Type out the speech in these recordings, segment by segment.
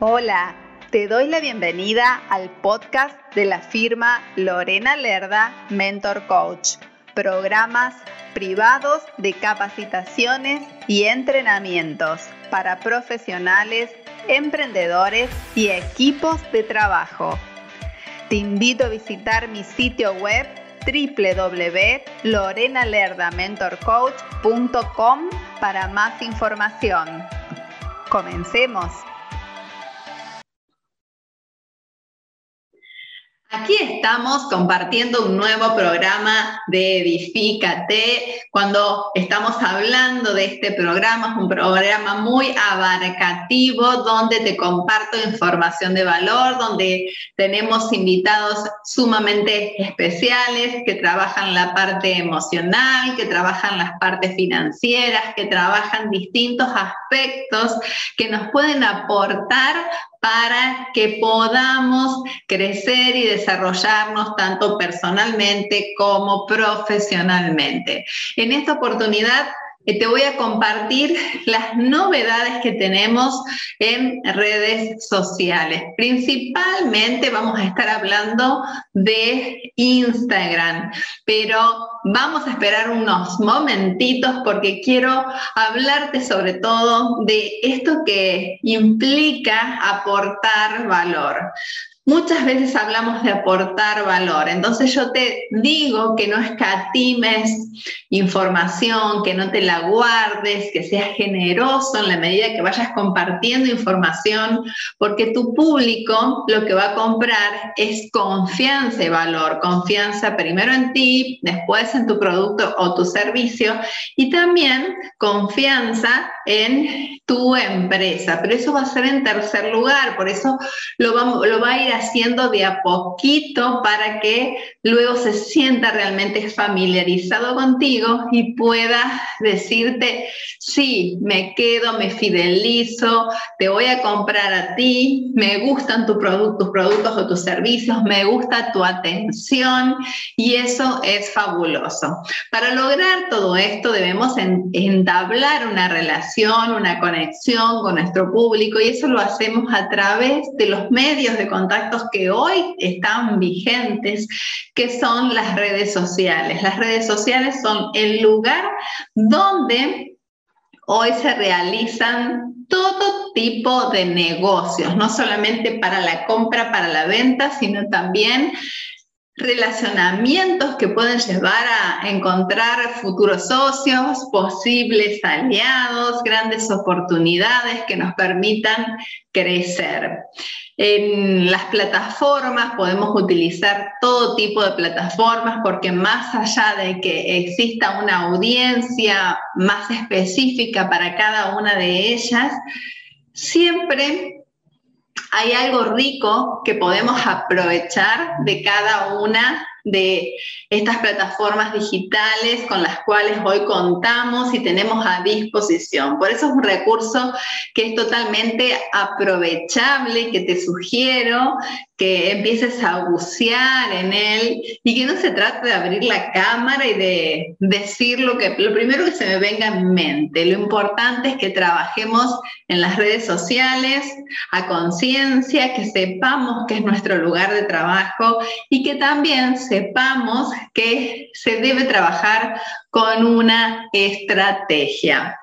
Hola, te doy la bienvenida al podcast de la firma Lorena Lerda Mentor Coach, programas privados de capacitaciones y entrenamientos para profesionales, emprendedores y equipos de trabajo. Te invito a visitar mi sitio web www.lorenalerdamentorcoach.com para más información. Comencemos. Aquí estamos compartiendo un nuevo programa de Edifícate. Cuando estamos hablando de este programa, es un programa muy abarcativo donde te comparto información de valor, donde tenemos invitados sumamente especiales que trabajan la parte emocional, que trabajan las partes financieras, que trabajan distintos aspectos que nos pueden aportar para que podamos crecer y desarrollarnos tanto personalmente como profesionalmente. En esta oportunidad te voy a compartir las novedades que tenemos en redes sociales. Principalmente vamos a estar hablando de Instagram, pero vamos a esperar unos momentitos porque quiero hablarte sobre todo de esto que implica aportar valor. Muchas veces hablamos de aportar valor, entonces yo te digo que no escatimes información, que no te la guardes, que seas generoso en la medida que vayas compartiendo información, porque tu público lo que va a comprar es confianza y valor, confianza primero en ti, después en tu producto o tu servicio y también confianza en tu empresa, pero eso va a ser en tercer lugar, por eso lo va, lo va a ir haciendo de a poquito para que luego se sienta realmente familiarizado contigo y pueda decirte, sí, me quedo, me fidelizo, te voy a comprar a ti, me gustan tus productos, productos o tus servicios, me gusta tu atención y eso es fabuloso. Para lograr todo esto debemos entablar una relación, una conexión con nuestro público y eso lo hacemos a través de los medios de contacto que hoy están vigentes, que son las redes sociales. Las redes sociales son el lugar donde hoy se realizan todo tipo de negocios, no solamente para la compra, para la venta, sino también relacionamientos que pueden llevar a encontrar futuros socios, posibles aliados, grandes oportunidades que nos permitan crecer. En las plataformas podemos utilizar todo tipo de plataformas porque más allá de que exista una audiencia más específica para cada una de ellas, siempre hay algo rico que podemos aprovechar de cada una de estas plataformas digitales con las cuales hoy contamos y tenemos a disposición. Por eso es un recurso que es totalmente aprovechable, que te sugiero que empieces a bucear en él y que no se trate de abrir la cámara y de decir lo que lo primero que se me venga en mente. Lo importante es que trabajemos en las redes sociales a conciencia, que sepamos que es nuestro lugar de trabajo y que también sepamos que se debe trabajar con una estrategia.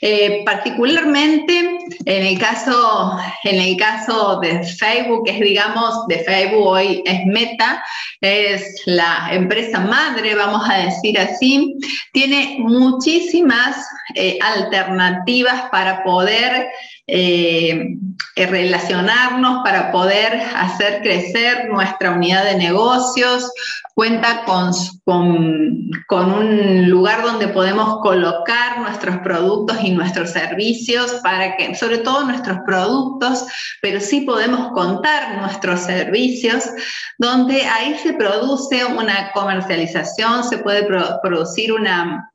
Eh, particularmente en el, caso, en el caso de Facebook, es digamos de Facebook hoy es Meta, es la empresa madre, vamos a decir así, tiene muchísimas eh, alternativas para poder eh, relacionarnos, para poder hacer crecer nuestra unidad de negocios, cuenta con, con, con, un lugar donde podemos colocar nuestros productos y nuestros servicios para que, sobre todo nuestros productos, pero sí podemos contar nuestros servicios, donde ahí se produce una comercialización, se puede producir una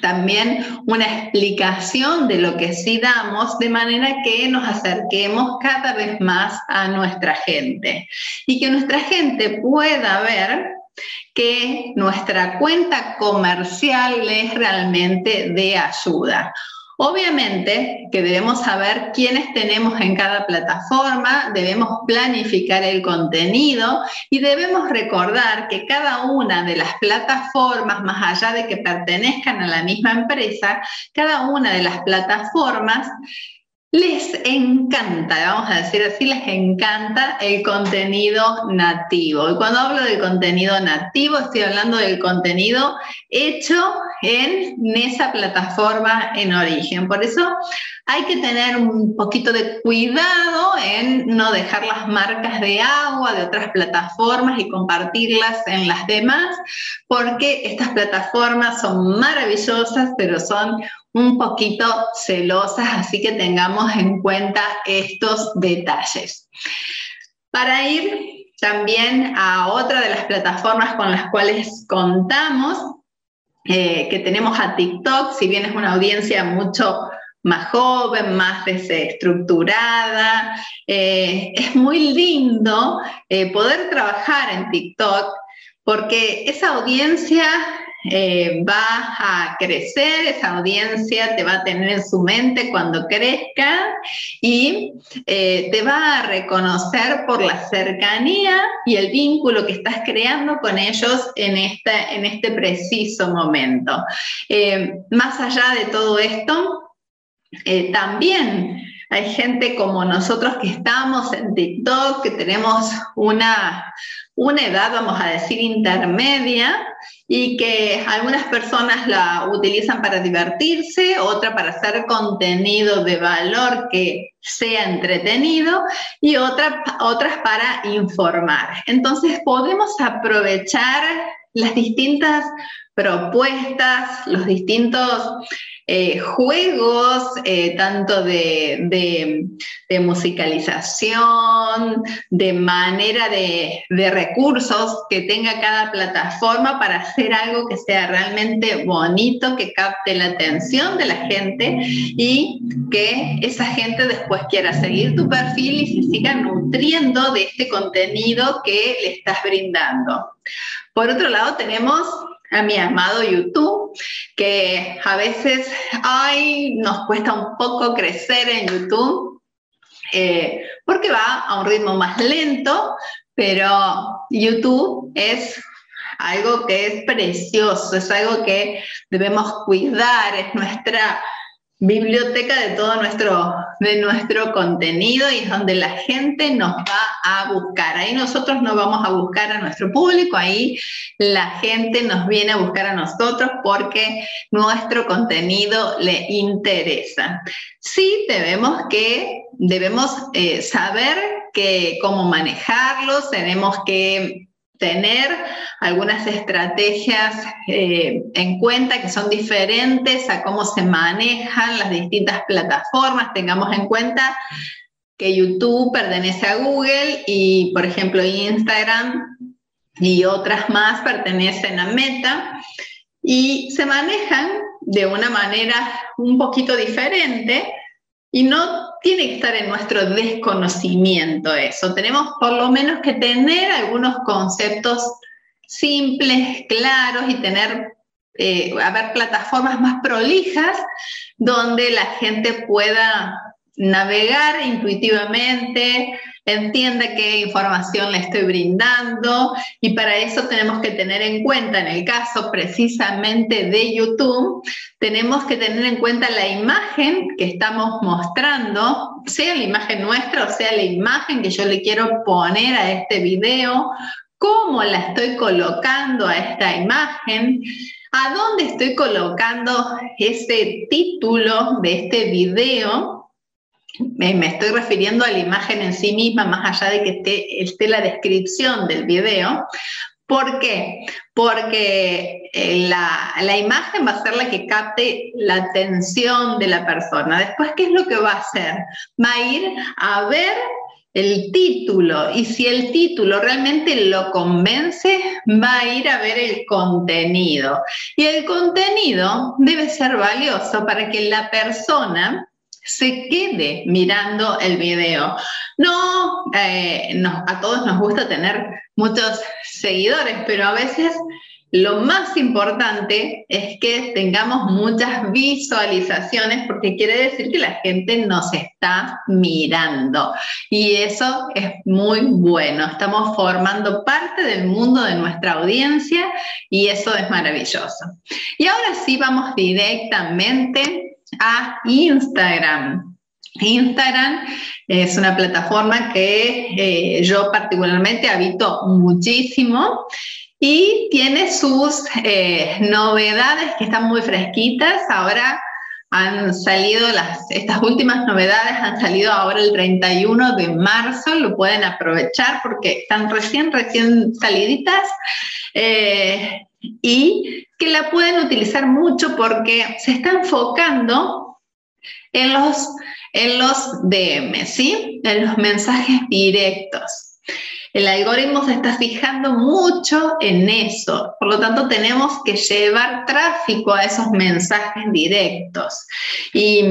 también una explicación de lo que sí damos, de manera que nos acerquemos cada vez más a nuestra gente y que nuestra gente pueda ver que nuestra cuenta comercial es realmente de ayuda. Obviamente que debemos saber quiénes tenemos en cada plataforma, debemos planificar el contenido y debemos recordar que cada una de las plataformas, más allá de que pertenezcan a la misma empresa, cada una de las plataformas les encanta, vamos a decir así, les encanta el contenido nativo. Y cuando hablo del contenido nativo, estoy hablando del contenido hecho en esa plataforma en origen. Por eso hay que tener un poquito de cuidado en no dejar las marcas de agua de otras plataformas y compartirlas en las demás, porque estas plataformas son maravillosas, pero son un poquito celosas, así que tengamos en cuenta estos detalles. Para ir también a otra de las plataformas con las cuales contamos, eh, que tenemos a TikTok, si bien es una audiencia mucho más joven, más desestructurada. Eh, es muy lindo eh, poder trabajar en TikTok porque esa audiencia eh, va a crecer, esa audiencia te va a tener en su mente cuando crezca y eh, te va a reconocer por la cercanía y el vínculo que estás creando con ellos en, esta, en este preciso momento. Eh, más allá de todo esto, también hay gente como nosotros que estamos en TikTok, que tenemos una, una edad, vamos a decir, intermedia y que algunas personas la utilizan para divertirse, otra para hacer contenido de valor que sea entretenido y otra, otras para informar. Entonces podemos aprovechar las distintas propuestas, los distintos eh, juegos, eh, tanto de, musicalización, de manera de, de, recursos que tenga cada plataforma para hacer algo que sea realmente bonito, que capte la atención de la gente y que esa gente después quiera seguir tu perfil y se siga nutriendo de este contenido que le estás brindando. Por otro lado, tenemos a mi amado YouTube, que a veces, ay, nos cuesta un poco crecer en YouTube, eh, porque va a un ritmo más lento, pero YouTube es algo que es precioso, es algo que debemos cuidar, es nuestra biblioteca de todo nuestro, de nuestro contenido y es donde la gente nos va a buscar. Ahí nosotros no vamos a buscar a nuestro público, ahí la gente nos viene a buscar a nosotros porque nuestro contenido le interesa. Sí debemos que debemos eh, saber que cómo manejarlos, tenemos que tener algunas estrategias eh, en cuenta que son diferentes a cómo se manejan las distintas plataformas. Tengamos en cuenta que YouTube pertenece a Google y, por ejemplo, Instagram y otras más pertenecen a Meta y se manejan de una manera un poquito diferente y no tiene que estar en nuestro desconocimiento eso. Tenemos por lo menos que tener algunos conceptos simples, claros y tener, eh, haber plataformas más prolijas donde la gente pueda navegar intuitivamente, entienda qué información le estoy brindando y para eso tenemos que tener en cuenta, en el caso precisamente de YouTube, tenemos que tener en cuenta la imagen que estamos mostrando, sea la imagen nuestra o sea la imagen que yo le quiero poner a este video, cómo la estoy colocando a esta imagen, a dónde estoy colocando ese título de este video me estoy refiriendo a la imagen en sí misma, más allá de que esté, la descripción del video. ¿Por qué? Porque eh, la, la, imagen va a ser la que capte la atención de la persona. Después, ¿qué es lo que va a hacer? Va a ir a ver el título y si el título realmente lo convence, va a ir a ver el contenido. Y el contenido debe ser valioso para que la persona se quede mirando el video. No, eh, a todos nos gusta tener muchos seguidores, pero a veces lo más importante es que tengamos muchas visualizaciones porque quiere decir que la gente nos está mirando. Y eso es muy bueno. Estamos formando parte del mundo de nuestra audiencia y eso es maravilloso. Y ahora sí vamos directamente a Instagram. Instagram es una plataforma que eh, yo particularmente habito muchísimo y tiene sus eh, novedades que están muy fresquitas. Ahora han salido las, estas últimas novedades han salido ahora el 31 de marzo, lo pueden aprovechar porque están recién, recién saliditas eh, y que la pueden utilizar mucho porque se está enfocando en los, en los DM, ¿sí? En los mensajes directos. El algoritmo se está fijando mucho en eso, por lo tanto tenemos que llevar tráfico a esos mensajes directos. Y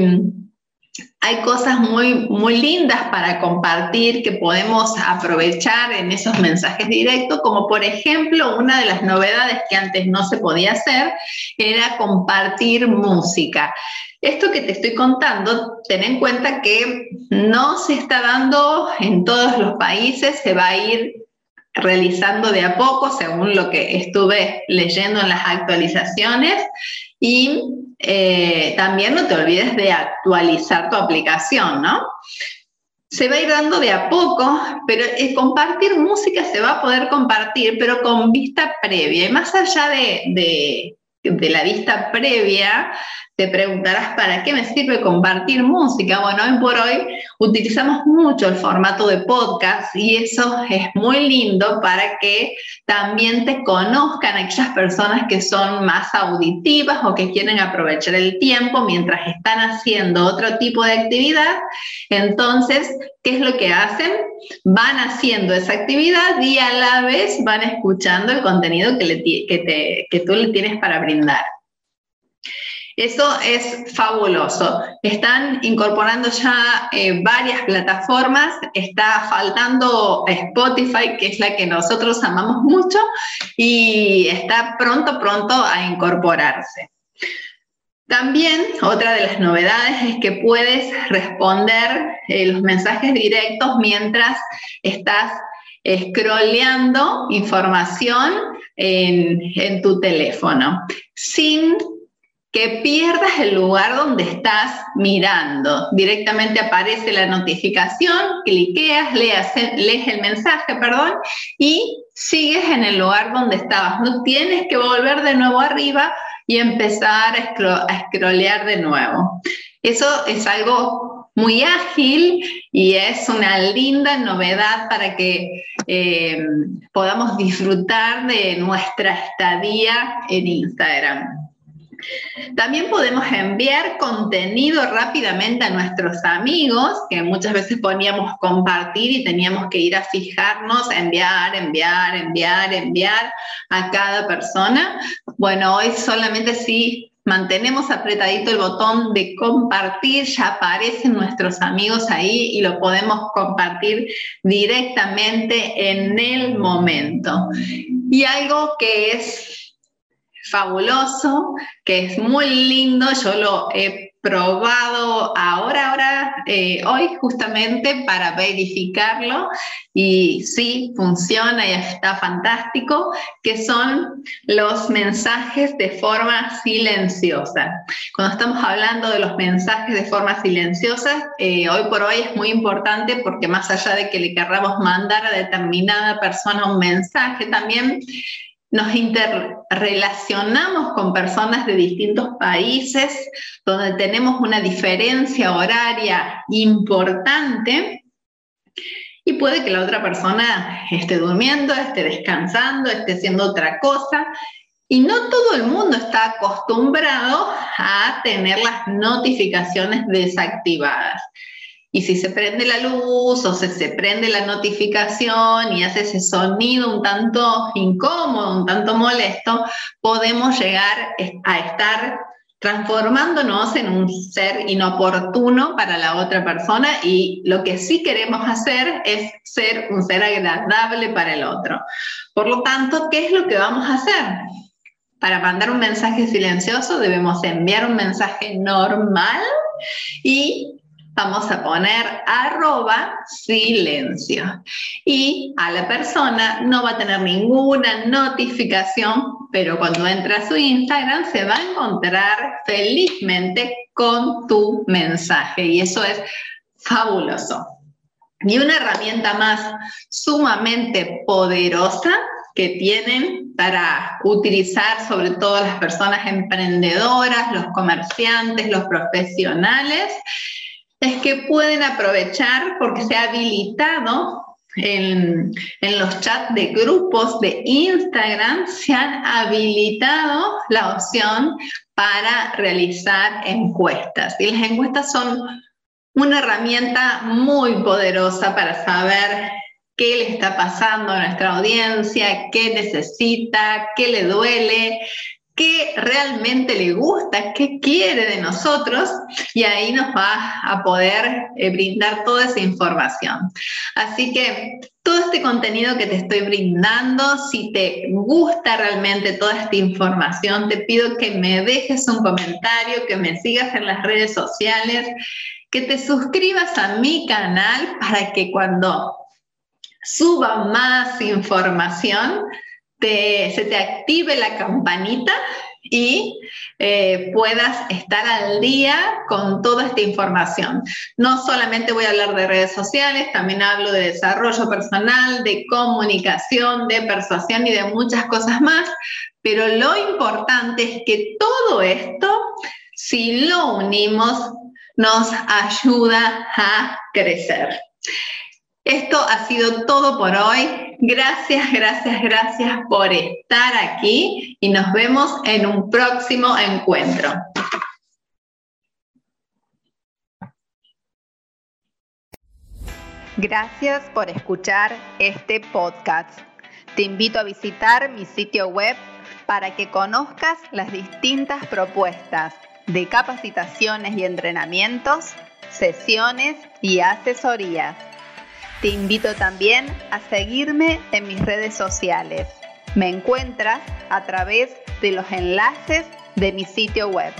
hay cosas muy, muy lindas para compartir que podemos aprovechar en esos mensajes directos, como por ejemplo una de las novedades que antes no se podía hacer era compartir música. Esto que te estoy contando, ten en cuenta que no se está dando en todos los países, se va a ir realizando de a poco, según lo que estuve leyendo en las actualizaciones. Y eh, también no te olvides de actualizar tu aplicación, ¿no? Se va a ir dando de a poco, pero compartir música se va a poder compartir, pero con vista previa. Y más allá de la vista previa, te preguntarás, ¿para qué me sirve compartir música? Bueno, hoy por hoy utilizamos mucho el formato de podcast y eso es muy lindo para que también te conozcan aquellas personas que son más auditivas o que quieren aprovechar el tiempo mientras están haciendo otro tipo de actividad. Entonces, ¿qué es lo que hacen? Van haciendo esa actividad y a la vez van escuchando el contenido que, tú le tienes para brindar. Eso es fabuloso. Están incorporando ya eh, varias plataformas. Está faltando Spotify, que es la que nosotros amamos mucho, y está pronto, pronto a incorporarse. También otra de las novedades es que puedes responder eh, los mensajes directos mientras estás scrolleando información en, tu teléfono, sin que pierdas el lugar donde estás mirando. Directamente aparece la notificación, cliqueas, lees el mensaje, perdón, y sigues en el lugar donde estabas. No tienes que volver de nuevo arriba y empezar a, scrollear de nuevo. Eso es algo muy ágil y es una linda novedad para que eh, podamos disfrutar de nuestra estadía en Instagram. También podemos enviar contenido rápidamente a nuestros amigos, que muchas veces poníamos compartir y teníamos que ir a fijarnos, enviar, enviar, enviar, enviar a cada persona. Bueno, hoy solamente si mantenemos apretadito el botón de compartir, ya aparecen nuestros amigos ahí y lo podemos compartir directamente en el momento. Y algo que es fabuloso, que es muy lindo, yo lo he probado ahora, ahora, eh, hoy justamente para verificarlo y sí, funciona y está fantástico, que son los mensajes de forma silenciosa. Cuando estamos hablando de los mensajes de forma silenciosa, eh, hoy por hoy es muy importante porque más allá de que le querramos mandar a determinada persona un mensaje, también nos interrelacionamos con personas de distintos países donde tenemos una diferencia horaria importante y puede que la otra persona esté durmiendo, esté descansando, esté haciendo otra cosa. Y no todo el mundo está acostumbrado a tener las notificaciones desactivadas. Y si se prende la luz o se, se prende la notificación y hace ese sonido un tanto incómodo, un tanto molesto, podemos llegar a estar transformándonos en un ser inoportuno para la otra persona y lo que sí queremos hacer es ser un ser agradable para el otro. Por lo tanto, ¿qué es lo que vamos a hacer? para mandar un mensaje silencioso debemos enviar un mensaje normal y vamos a poner silencio. Y a la persona no va a tener ninguna notificación, pero cuando entra a su Instagram se va a encontrar felizmente con tu mensaje. Y eso es fabuloso. Y una herramienta más sumamente poderosa que tienen para utilizar sobre todo las personas emprendedoras, los comerciantes, los profesionales, es que pueden aprovechar porque se ha habilitado en, en, los chats de grupos de Instagram, se han habilitado la opción para realizar encuestas. Y las encuestas son una herramienta muy poderosa para saber qué le está pasando a nuestra audiencia, qué necesita, qué le duele, qué realmente le gusta, qué quiere de nosotros y ahí nos va a poder eh, brindar toda esa información. Así que todo este contenido que te estoy brindando, si te gusta realmente toda esta información, te pido que me dejes un comentario, que me sigas en las redes sociales, que te suscribas a mi canal para que cuando suba más información, se te active la campanita y eh, puedas estar al día con toda esta información. No solamente voy a hablar de redes sociales, también hablo de desarrollo personal, de comunicación, de persuasión y de muchas cosas más, pero lo importante es que todo esto, si lo unimos, nos ayuda a crecer. Esto ha sido todo por hoy. Gracias, gracias, gracias por estar aquí y nos vemos en un próximo encuentro. Gracias por escuchar este podcast. Te invito a visitar mi sitio web para que conozcas las distintas propuestas de capacitaciones y entrenamientos, sesiones y asesorías te invito también a seguirme en mis redes sociales. Me encuentras a través de los enlaces de mi sitio web.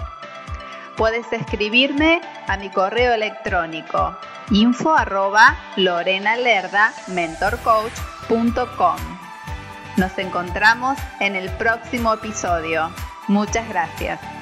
Puedes escribirme a mi correo electrónico info arroba mentorcoach.com. Nos encontramos en el próximo episodio. Muchas gracias.